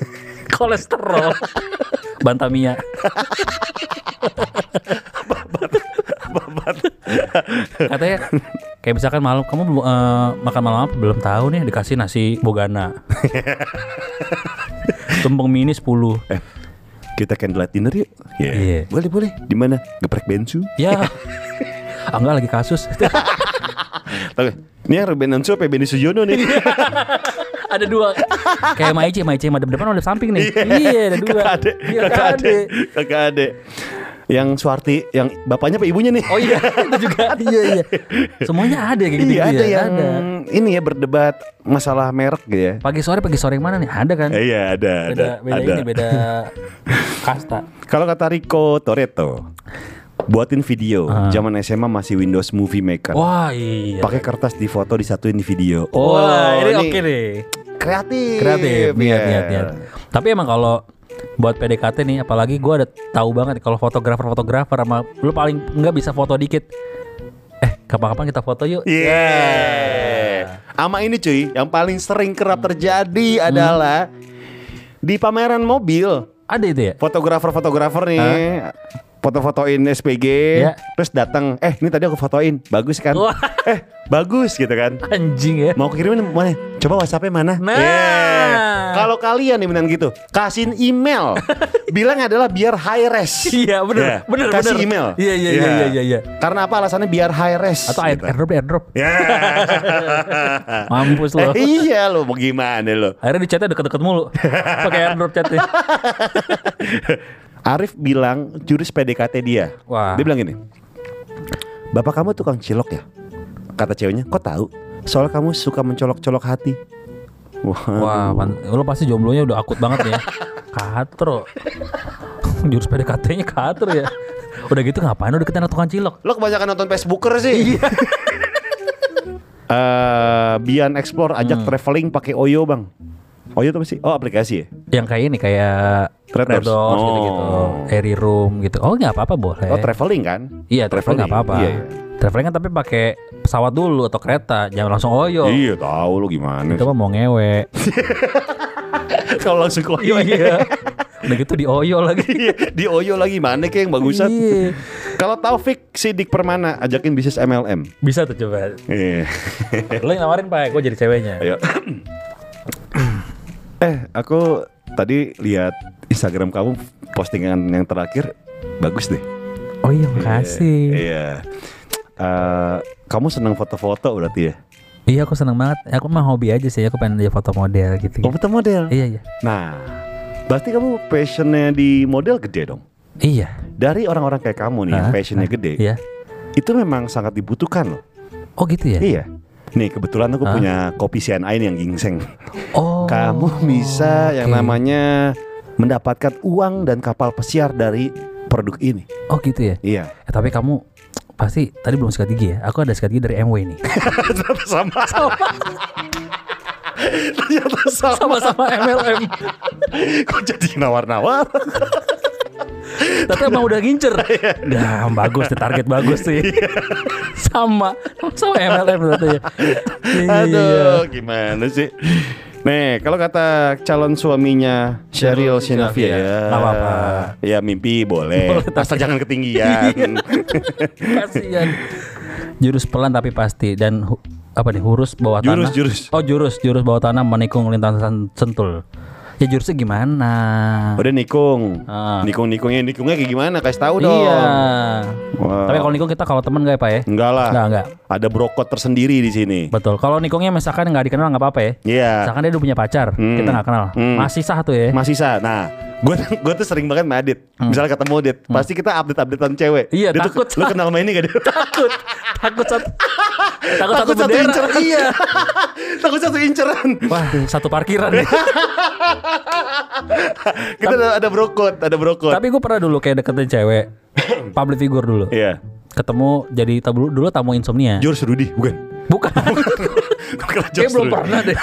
Kolesterol. Bantamia. Katanya kayak misalkan malam kamu belum eh, makan malam apa belum tahu nih dikasih nasi bogana. Tumpeng mini 10. eh, kita candlelight dinner yuk. Iya. Iya. Boleh, boleh. Di mana? Geprek bensu. Ya. Ah, enggak lagi kasus. Oke. Ini yang Ruben Onsu apa Benny Sujono nih? ada dua. Kayak Maici, Maici madep depan madep samping nih. Iya, ada dua. Kakak ade, Iya, kakak ade. kakak ade. Yang Suarti, yang bapaknya apa ibunya nih? Oh iya, itu juga. iya, iya. Semuanya ada kayak gitu. iya ada ya. yang ini ya berdebat masalah merek gitu ya. Pagi sore pagi sore yang mana nih? Ada kan? Eh, Iya ada, ada, beda beda ada. ini beda kasta. Kalau kata Rico Toretto, buatin video. Ah. Zaman SMA masih Windows Movie Maker. Wah iya. Pakai kertas di foto disatuin di video. Wah ini oke nih. Kreatif. Kreatif, niat, Iya. niat, niat. Tapi emang kalau buat PDKT nih, apalagi gue ada tahu banget kalau fotografer-fotografer sama lu paling nggak bisa foto dikit. Eh, kapan-kapan kita foto yuk. Yeah. Ama ini cuy, yang paling sering kerap terjadi adalah di pameran mobil. Ada itu ya? Fotografer-fotografer nih foto-fotoin SPG, Ya. terus datang, eh ini tadi aku fotoin, bagus kan? Wah. Eh bagus gitu kan? Anjing ya. Mau kirimin mana? Coba WhatsAppnya mana? Nah. Yeah. Kalau kalian nih beneran gitu, kasihin email. Bilang adalah biar high res. Iya bener, Ya, bener, Kasih bener. email. Iya, iya, Ya. iya, iya, iya. Karena apa alasannya biar high res. Atau air, gitu. airdrop, airdrop. Ya. Mampus lo. Eh, iya lo mau gimana lo? Akhirnya di chatnya deket-deket mulu. Pakai airdrop chatnya. Arif bilang jurus PDKT dia. Wah. Dia bilang gini. Bapak kamu tukang cilok ya? Kata ceweknya, kok tahu? Soalnya kamu suka mencolok-colok hati. Wah. Wah, pan- lo pasti jomblonya udah akut banget ya. Katro. Jurus PDKT-nya katro ya. Udah gitu ngapain deketin anak tukang cilok? Lo kebanyakan nonton Facebooker sih. Eh, Bian Explore ajak traveling pakai Oyo bang. Oyo tuh apa sih? Oh aplikasi ya? Yang kayak ini kayak. Doors gitu-gitu, Oh. Airy Room gitu. Oh nggak apa-apa boleh. Oh traveling kan? Iya, traveling nggak apa-apa. Iya, iya. Traveling kan tapi pakai pesawat dulu atau kereta, jangan langsung oyo. Iya tahu lo gimana? Itu mah mau ngewe. Kalau langsung Oyo iya. Udah gitu di oyo lagi. Iya, di Oyo lagi mana kayak yang bagusan? Iya. Kalau Taufik Sidik Permana ajakin bisnis MLM. Bisa tuh coba. Iya. Lo yang nawarin pak, gue jadi ceweknya. Ayo. eh, aku tadi lihat Instagram kamu postingan yang terakhir bagus deh. Oh iya makasih. Iya. Eh, kamu senang foto-foto berarti ya? Iya aku seneng banget. Aku mah hobi aja sih. Aku pengen jadi foto model gitu. Oh, foto model. Iya iya. Nah, berarti kamu passionnya di model gede dong. Iya. Dari orang-orang kayak kamu nih, yang Ah, passionnya ah, gede, Iya. itu memang sangat dibutuhkan loh. Oh gitu ya. Iya. Nih kebetulan aku Ah. punya kopi CNI yang gingseng. Oh. Kamu bisa yang oke. namanya mendapatkan uang dan kapal pesiar dari produk ini. Oh gitu ya. Iya. Eh, tapi kamu pasti tadi belum sikat gigi ya. Aku ada sikat gigi dari MW nih. Ternyata sama. Ternyata sama. Sama-sama MLM. Kok jadi nawar-nawar? Tapi emang udah ngincer. Nah, bagus tuh target bagus sih. sama, sama MLM berarti ya. Iya. Aduh, gimana sih? Nih, kalau kata calon suaminya Sheryl Sinavia ya, Nggak apa-apa. ya mimpi boleh, Boleh, asal jangan ketinggian. Kasihan. Jurus pelan tapi pasti dan apa nih hurus bawah Jurus, tanah. jurus. Oh jurus jurus bawah tanah menikung lintasan sentul. Ya jurusnya gimana? Udah nikung, Ah. nikung nikungnya nikungnya kayak gimana? Kasih tahu dong. Iya. Wah. Tapi kalau nikung kita kalau temen gak ya pak ya? Enggak lah. Enggak enggak. Ada brokot tersendiri di sini. Betul. Kalau nikungnya misalkan nggak dikenal nggak apa-apa ya. Iya. Misalkan dia udah punya pacar, Hmm. kita nggak kenal, Hmm. masih sah tuh ya. Masih sah. Nah, gue gue tuh sering banget sama Adit. Misalnya ketemu Adit, pasti kita update updatean cewek. Hmm. Iya, Dia tuh, takut. Lu kenal sama ini gak dia? takut, takut satu, takut, satu Takut satu bendera. inceran. Iya. takut satu inceran. Wah, satu parkiran. Kita ada, ada brokot, ada brokot. Tapi gue pernah dulu kayak deketin cewek, public figure dulu. Iya. Ketemu jadi tamu dulu tamu insomnia. George Rudy, bukan? Bukan. Kayak belum pernah deh.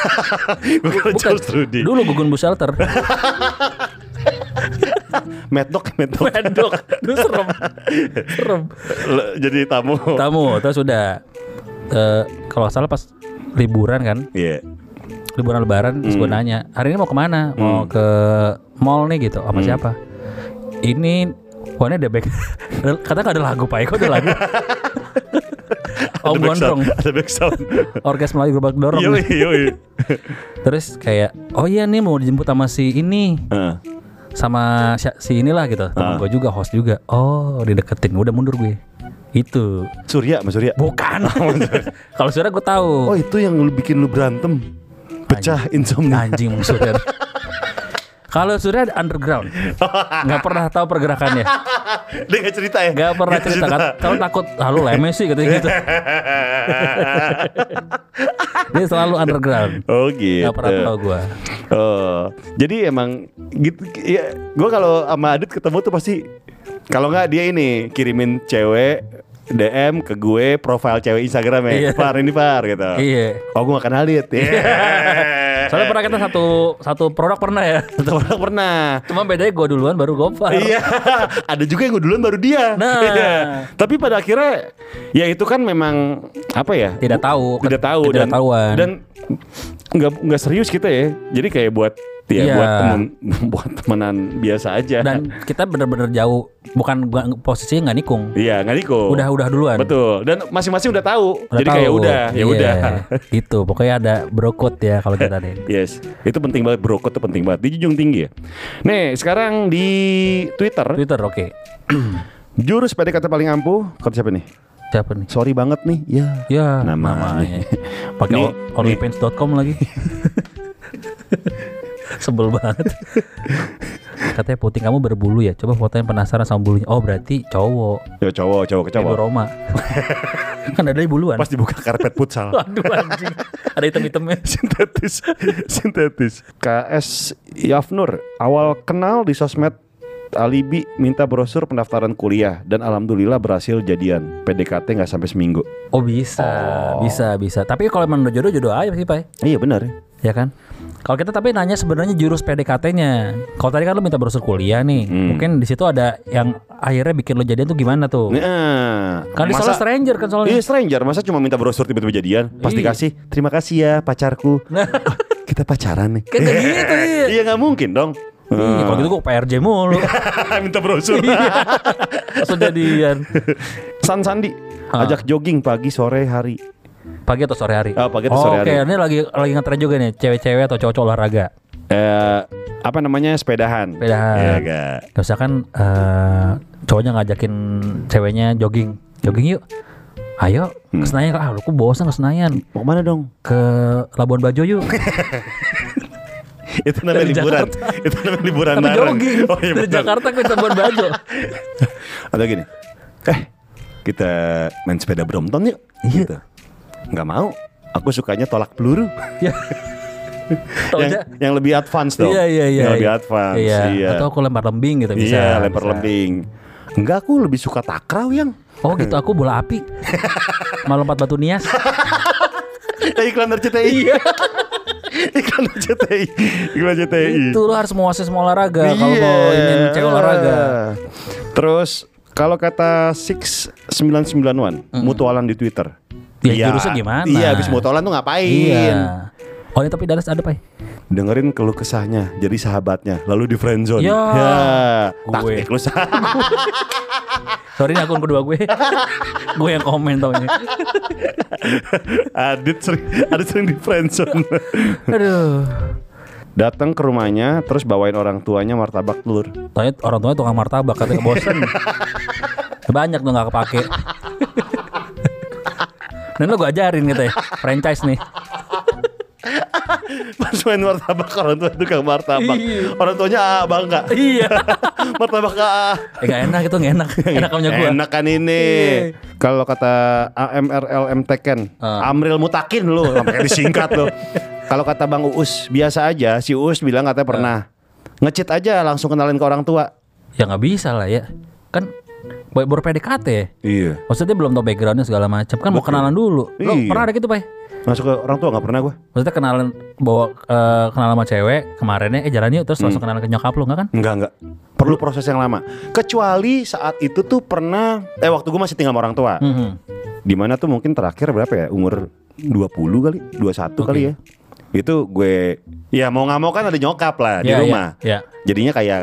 Bukan. Rudy. Dulu gugun bu shelter. Mad Dog. Pedok. Dulu serem. Serem. Jadi tamu. Tamu terus udah eh kalau salah pas liburan kan Iya. liburan lebaran terus gue nanya hari ini mau ke mana mau ke mall nih gitu sama siapa ini wah ini ada back katanya nggak ada lagu pak Eko ada lagu Om Gondrong Ada back sound. orkes Melayu gerobak dorong Yoi, yoi. terus kayak oh iya nih mau dijemput sama si ini. Sama si, si inilah gitu temen Ah. gue juga host juga oh dideketin udah mundur gue itu Surya, Mas Surya. bukan kalau suara gue tahu Oh, itu yang lu bikin lu berantem. Pecah insomnia. Anjing Surya. Kalau Surya underground, nggak pernah tahu pergerakannya, Dia gak cerita ya? nggak pernah Nggak cerita kan. Kalau takut, lalu lemes sih katanya gitu. Dia selalu underground, Oh gitu. nggak pernah tahu gua. Oh, jadi emang gitu. Ya, gue kalau sama Adit ketemu tuh pasti kalau nggak dia ini kirimin cewek DM ke gue profile cewek Instagram ya, Iya. Far ini Far gitu. Iya. Oh gue gak kenal Dit. Iya. Soalnya pernah kita satu satu produk pernah ya. Satu orang pernah. Cuma bedanya gua duluan baru Gopar. Iya, ada juga yang gue duluan baru dia. Nah. Iya. Tapi pada akhirnya ya itu kan memang apa ya? Tidak tahu. Tidak tahu Tidak dan tahuan. dan nggak nggak serius kita ya. Jadi kayak buat Ya Iya. buat temen buat temenan biasa aja. Dan kita bener-bener jauh, bukan posisinya nggak nikung. Iya, nggak Niko. Udah udah duluan. Betul. Dan masing-masing udah tahu. Udah Jadi tahu. kayak udah, ya Iya, udah. Gitu. Pokoknya ada brokot ya kalau kita nih. Yes, itu penting banget brokot tuh penting banget dijunjung tinggi ya. Nih sekarang di Twitter Twitter oke. jurus PDKT paling ampuh kata siapa nih? Siapa nih? Sorry banget nih, ya. Ya, Namanya. namanya. Pakai onlyfans.com lagi. Sebel banget. Katanya puting kamu berbulu ya. Coba fotonya penasaran sama bulunya. Oh, berarti cowok. Ya cowok, cowok cowok. Bu Roma. kan ada buluan. Pas dibuka karpet futsal. Waduh anjing. Ada hitam-hitamnya. sintetis, sintetis. KS Yafnur awal kenal di sosmed alibi minta brosur pendaftaran kuliah dan alhamdulillah berhasil jadian. PDKT nggak sampai seminggu. Oh, bisa. Bisa, bisa. Tapi kalau emang udah jodoh jodoh aja sih, Pak. Iya benar. Ya kan? Kalau kita tapi nanya sebenarnya jurus PDKT-nya. Kalau tadi kan lu minta brosur kuliah nih. Hmm. Mungkin di situ ada yang akhirnya bikin lo jadian tuh gimana tuh? Nah, Kan di soalnya stranger kan soalnya. Iya stranger, masa cuma minta brosur tiba-tiba jadian? Pas Iya. dikasih, terima kasih ya pacarku. Nah. Kita pacaran nih. Kan kayak gitu iya. Iya nggak mungkin dong. Iya, kalau gitu gue PRJ mulu. minta brosur. Langsung jadian. San Sandi ajak jogging pagi sore hari. Pagi atau sore hari? Oh, pagi atau Oh, sore Oke, hari. ini lagi lagi ngetren juga nih, cewek-cewek atau cowok-cowok olahraga. Eh apa namanya sepedahan? Sepedahan. Iya gak? Gak usah kan eh, cowoknya ngajakin ceweknya jogging. Jogging yuk. Ayo Hmm. ke Senayan. Ah, lu kok bosan ke Senayan. Mau ke mana dong? Ke Labuan Bajo yuk. Itu namanya Dari liburan. Jakarta. Itu namanya liburan Tapi bareng. jogging. Oh iya Dari benar. Jakarta ke Labuan Bajo. Atau gini. Eh, kita main sepeda Brompton yuk. Iya. Gitu. Nggak mau. Aku sukanya tolak peluru. ya. Yang, yang lebih advance dong. Iya iya iya. Yang lebih iya. advance. Iya. Iya. Atau aku lempar lembing gitu bisa. iya, lempar bisa. lembing. Enggak, aku lebih suka takraw yang. Oh gitu aku bola api. Malah lompat batu nias. Eh, iklan RCTI. Iya. iklan RCTI. Iklan RCTI. Itu lo harus menguasai semua olahraga kalau mau ingin cewek olahraga. Terus kalau kata 6991 mutualan di Twitter. Ya, jurusnya gimana? Iya, habis mutualan tuh ngapain? Iya. Oh ini tapi Dallas ada pak? Dengerin keluh kesahnya, jadi sahabatnya, lalu di friendzone. Ya. Gue. taktik lu sah. Sorry ini akun kedua gue. gue yang komen tau ini. Adit sering, Adit sering di friendzone. Aduh. Datang ke rumahnya, terus bawain orang tuanya martabak telur. Tanya orang tuanya tukang martabak katanya bosen. Banyak tuh nggak kepake. Dan lo gue ajarin gitu ya, franchise nih. Pas main martabak orang tua tukang martabak. Iya. Orang tuanya ah, bangga. iya. martabak ah. Eh gak enak itu gak enak. Enak punya gue. Enak kan ini. Kalau kata AMRLM Teken, Ah. Amril Mutakin lu, sampai disingkat lu. Kalau kata Bang Uus, biasa aja. Si Uus bilang katanya pernah ngecit aja langsung kenalin ke orang tua. Ya nggak bisa lah ya. Kan baru baru PDKT ya. Iya. Maksudnya belum tau backgroundnya segala macam. Kan mau Betul. kenalan dulu. Lo Iya. pernah ada gitu, Pak? Masuk ke orang tua nggak pernah gue. Maksudnya kenalan bawa eh, kenalan sama cewek kemarinnya eh jalan yuk terus Hmm. langsung kenalan ke nyokap lo enggak kan? Enggak enggak. Perlu proses yang lama. Kecuali saat itu tuh pernah eh waktu gue masih tinggal sama orang tua. Mhm. Di mana tuh mungkin terakhir berapa ya? Umur 20 kali, 21 kali Oke. ya. Itu gue ya mau nggak mau kan ada nyokap lah di Iya, rumah. Iya. Jadinya kayak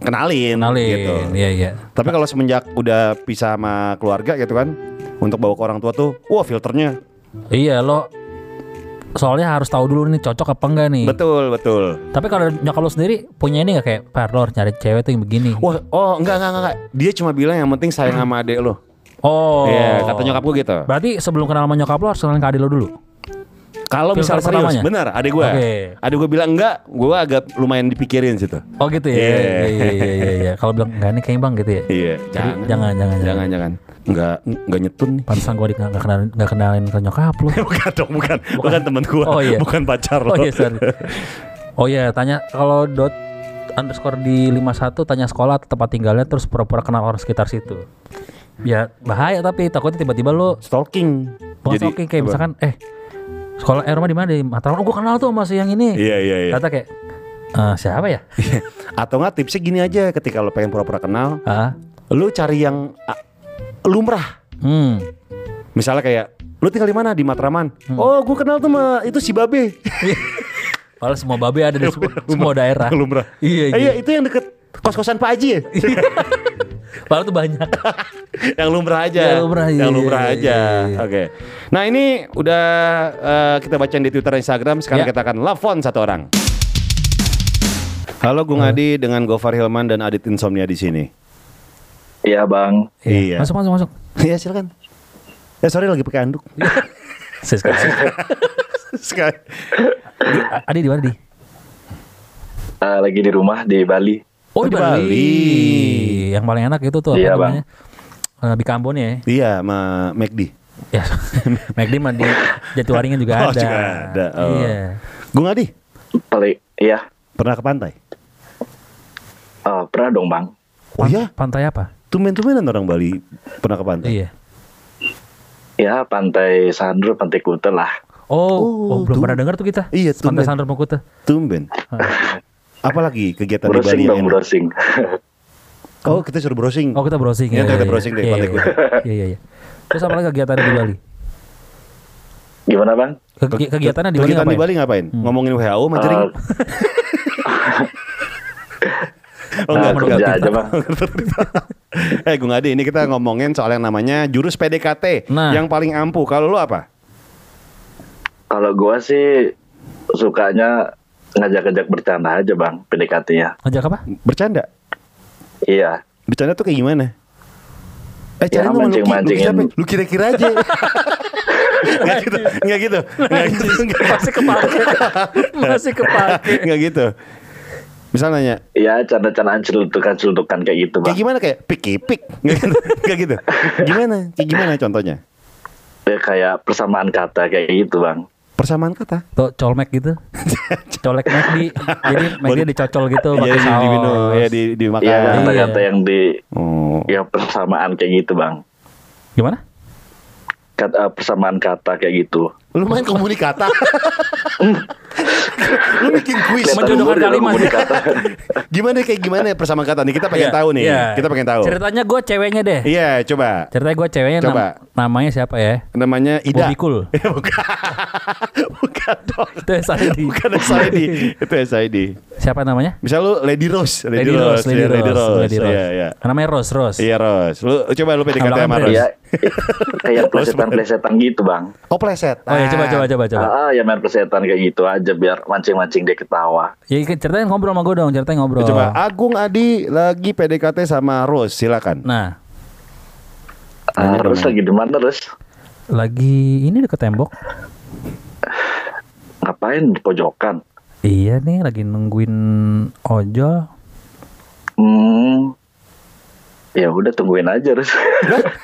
kenalin, Kenalin. gitu. Iya, iya. Tapi kalau semenjak udah pisah sama keluarga gitu kan, untuk bawa ke orang tua tuh, wah filternya Iya, lo soalnya harus tahu dulu nih cocok apa enggak nih. betul betul. Tapi kalau nyokap lo sendiri punya ini nggak kayak Par lo harus nyari cewek tuh yang begini. Wah, oh enggak enggak enggak. Dia cuma bilang yang penting sayang sama adek lo. Oh. Iya, kata nyokap gue gitu. Berarti sebelum kenal sama nyokap lo harus kenalin ke adik lo dulu. Kalau misal serius, pertamanya? benar, adek gue. Oke. Adek gue bilang enggak, gue agak lumayan dipikirin situ. Oh gitu ya. Iya. Iya iya iya iya. iya. Kalau bilang enggak nih kayaknya Bang gitu ya. Iya, Jadi jangan, jangan jangan jangan. jangan, jangan. Enggak, enggak nyetun nih. Pantesan gue nggak kenalin nggak kenalin ke nyokap lo. bukan dong, bukan, bukan, teman gue, Oh, iya. bukan pacar lo. Oh iya sorry. Oh iya tanya kalau dot underscore di 51 tanya sekolah atau tempat tinggalnya terus pura-pura kenal orang sekitar situ. Ya bahaya tapi takutnya tiba-tiba lo Stalking. Jadi, oke kayak apa? misalkan eh sekolah eh rumah di mana di Mataram. Oh gue kenal tuh sama si yang ini. Iya iya iya. Kata kayak "Eh, siapa ya? Atau enggak tipsnya gini aja ketika lo pengen pura-pura kenal, ah, lu cari yang ah, lumrah. hmm. Misalnya kayak lu tinggal di mana di Matraman. Hmm. Oh, gue kenal tuh sama itu si Babe. Padahal semua babe ada di semua, semua daerah. Lumrah. Iya, Eh, iya. itu yang deket kos-kosan Pak Haji ya? Padahal tuh banyak. yang lumrah aja. Yang lumrah, iya, Yang lumrah iya, aja. iya, iya. Oke. Nah, ini udah eh, kita bacain di Twitter dan Instagram, sekarang Ya. kita akan telepon satu orang. Halo Gung Adi dengan Gofar Hilman dan Adit Insomnia di sini. Iya bang, Iya. Masuk masuk masuk. Iya, silakan. Ya sorry lagi pakai anduk. Sekali. Sekali. Adi di mana di? Eh, lagi di rumah di Bali. Oh, Oh, di di Bali. Bali. Yang paling enak itu tuh apa Iya, namanya? Eh, di Kambon ya. Iya, sama McD. Ya. McD mah di Jatiwaringin juga Oh, ada. juga ada. Oh. Iya. Gung Adi, Paling, iya. pernah ke pantai? Eh, pernah dong bang. Oh iya, Pantai apa? tumben-tumbenan orang Bali pernah ke pantai. Iya. Ya pantai Sandro, pantai Kuta lah. Oh, Oh, oh, belum pernah dengar tuh kita. Iya, Pantai tumben. Sandro Mokuta. Tumben. Apalagi kegiatan di Bali yang bang, browsing. Oh, kita suruh browsing. Oh, kita browsing Iya, kita browsing deh, Iya, Pantai iya, Kuta. Iya, iya, iya. Terus apa lagi kegiatannya di Bali? Gimana bang? Kegi- kegiatannya di Bali Kegiatan di? Bali ngapain? Ngomongin WHO? Eh, Oh nah, enggak, enggak. aja bang. Eh Gung Adi, ini kita ngomongin soal yang namanya jurus PDKT Nah. yang paling ampuh. Kalau lu apa? Kalau gua sih sukanya ngajak-ngajak bercanda aja bang, PDKT-nya. Ngajak apa? Bercanda. Iya. Bercanda tuh kayak gimana? Eh, Ya, mancing-mancingin. siapa? Lu kira-kira aja. Enggak gitu, enggak gitu. Enggak gitu. Masih kepake. Masih kepake. Enggak gitu. Misal nanya, Iya, canda-candaan celutukan-celutukan kayak gitu kayak bang. gimana kayak pik-pik? Enggak gitu. Enggak gitu. Gimana? Kayak gimana contohnya? Ya, kayak persamaan kata kayak gitu bang. Persamaan kata. Tuh colmek gitu. Colek McD. Jadi McD dicocol gitu Iya, pakai di, saus. di minum, ya di dimakan. Iya, Iya. kata-kata yang di Oh. ya persamaan kayak gitu bang. Gimana? Kata, eh, persamaan kata kayak gitu. Lu main komunikata. lu bikin kuis. Menjodohkan ya, kalimat. Gimana kayak gimana ya persamaan kata nih? Kita pengen Iya, tahu nih. iya. Kita pengen tahu. Ceritanya gue ceweknya deh. Iya, coba. Ceritanya gue ceweknya nam- Coba. namanya siapa ya? Namanya Ida. Cool. Bukan. Bukan dong. Itu SID. Bukan SID. Itu SID. Siapa namanya? Misal lu Lady Rose, Lady Rose, Lady iya, Rose, Lady Rose. Lady Rose. Iya, iya. Namanya Rose, Rose. Iya, Rose. Lu coba lu PDKT sama. Rose. Iya, kayak plesetan-plesetan gitu bang. Oh, pleset. Oh ya coba coba coba coba. Ah, ah, ya main plesetan kayak gitu aja biar mancing-mancing dia ketawa. Ya ceritain ngobrol sama gue dong, ceritain ngobrol. Coba Agung Adi lagi PDKT sama Rose, silakan. Nah, Ah, dong, lagi di mana terus? lagi ini deket tembok. Ngapain di pojokan? Iya nih, lagi nungguin ojol. Hmm. Ya udah tungguin aja terus.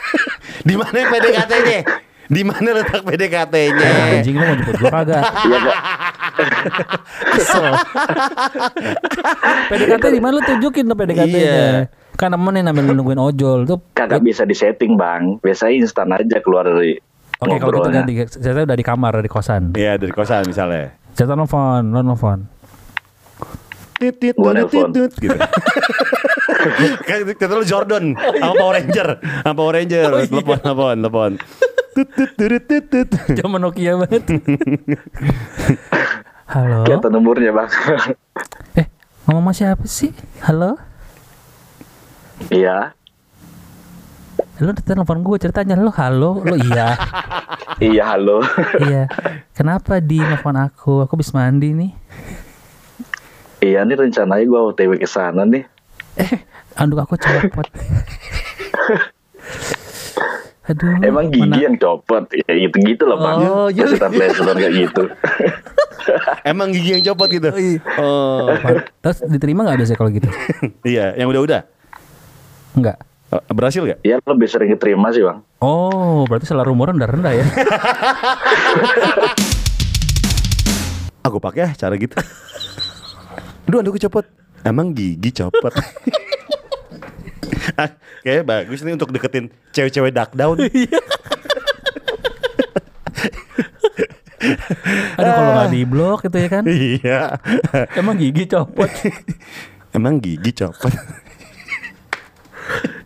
Di mana PDKT-nya? Di mana letak PDKT-nya? Anjing lu mau jemput gue kagak? Iya. PDKT di mana lu tunjukin tuh PDKT-nya. Iya. Kan nemenin sambil nungguin ojol tuh. Kagak bisa disetting bang. Biasanya instan aja keluar dari Oke kalau gitu ganti. Saya udah di kamar, di kosan. Iya, dari kosan misalnya. Cerita nelfon, lo nelfon. Tit tit nelpon. tut, gitu. kan kata lu Jordan sama Power Ranger, sama Power Ranger, telepon telepon telepon. Tut tut tut tut tut. Zaman Nokia banget. Halo. Kelihatan umurnya bang. Eh, ngomong siapa sih? Halo? Iya. Lu telepon gue ceritanya lo halo, lo iya. Iya halo. iya. Kenapa di nelfon aku? Aku habis mandi nih. iya nih rencananya gua OTW ke sana nih. Eh, anduk aku copot. Aduh. Emang gigi mana- yang copot. Ya gitu gitu loh bang. Oh, iya. Plesetan-plesetan kayak gitu. Emang gigi yang copot gitu. Oh, Terus diterima nggak biasanya kalau gitu? iya, yang udah-udah. Enggak. Oh, Berhasil gak? Ya lebih sering diterima sih bang. Oh, berarti selera umuran udah rendah ya? Aku pakai ah cara gitu. Aduh, andukku copot. Emang gigi copot. Kayaknya bagus nih untuk deketin cewek-cewek dark down. Aduh, kalau nggak di blok itu ya kan? iya. Emang gigi copot. Emang gigi copot.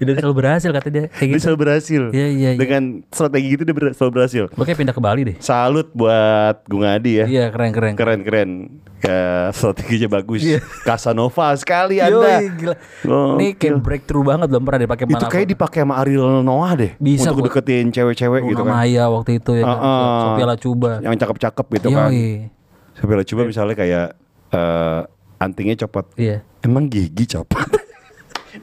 Jadi selalu berhasil kata dia kayak Dia gitu. selalu berhasil. Iya, iya, iya. Dengan strategi gitu dia ber- selalu berhasil. Kayak pindah ke Bali deh. Salut buat Gung Adi ya. Iya keren keren. Keren keren. Ke strateginya bagus. Iya. Casanova sekali Anda. Yoi, gila. Gokil. Ini kayak breakthrough banget belum pernah dipakai Itu kayak dipakai sama Ariel Noah deh. Bisa untuk buat- deketin cewek-cewek gitu kan. Maya waktu itu ya kan. Heeh. Sophia Lacuba. Yang cakep-cakep gitu kan. Yoi. Sampai coba misalnya kayak eh, antingnya copot. Iya. Emang gigi copot.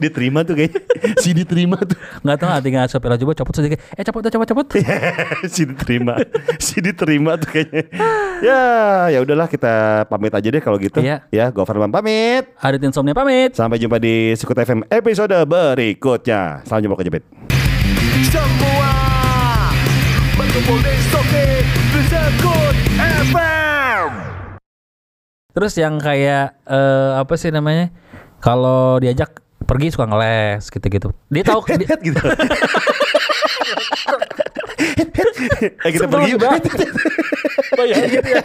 diterima tuh kayaknya. si diterima tuh. Nggak tahu artinya Sophia Lacuba copot sedikit. Eh copot copot copot. si diterima. si diterima tuh kayaknya. ya, ya udahlah kita pamit aja deh kalau gitu. Iya. Ya, Goverman pamit. Adit Insomnia pamit. Sampai jumpa di Sekut FM episode berikutnya. Salam jumpa kejepit. Semua berkumpul di Soke Sekut FM Terus yang kayak eh, apa sih namanya? Kalau diajak pergi suka ngeles gitu-gitu. Dia tahu dia, Head gitu. eh kita pergi. Bayangin ya.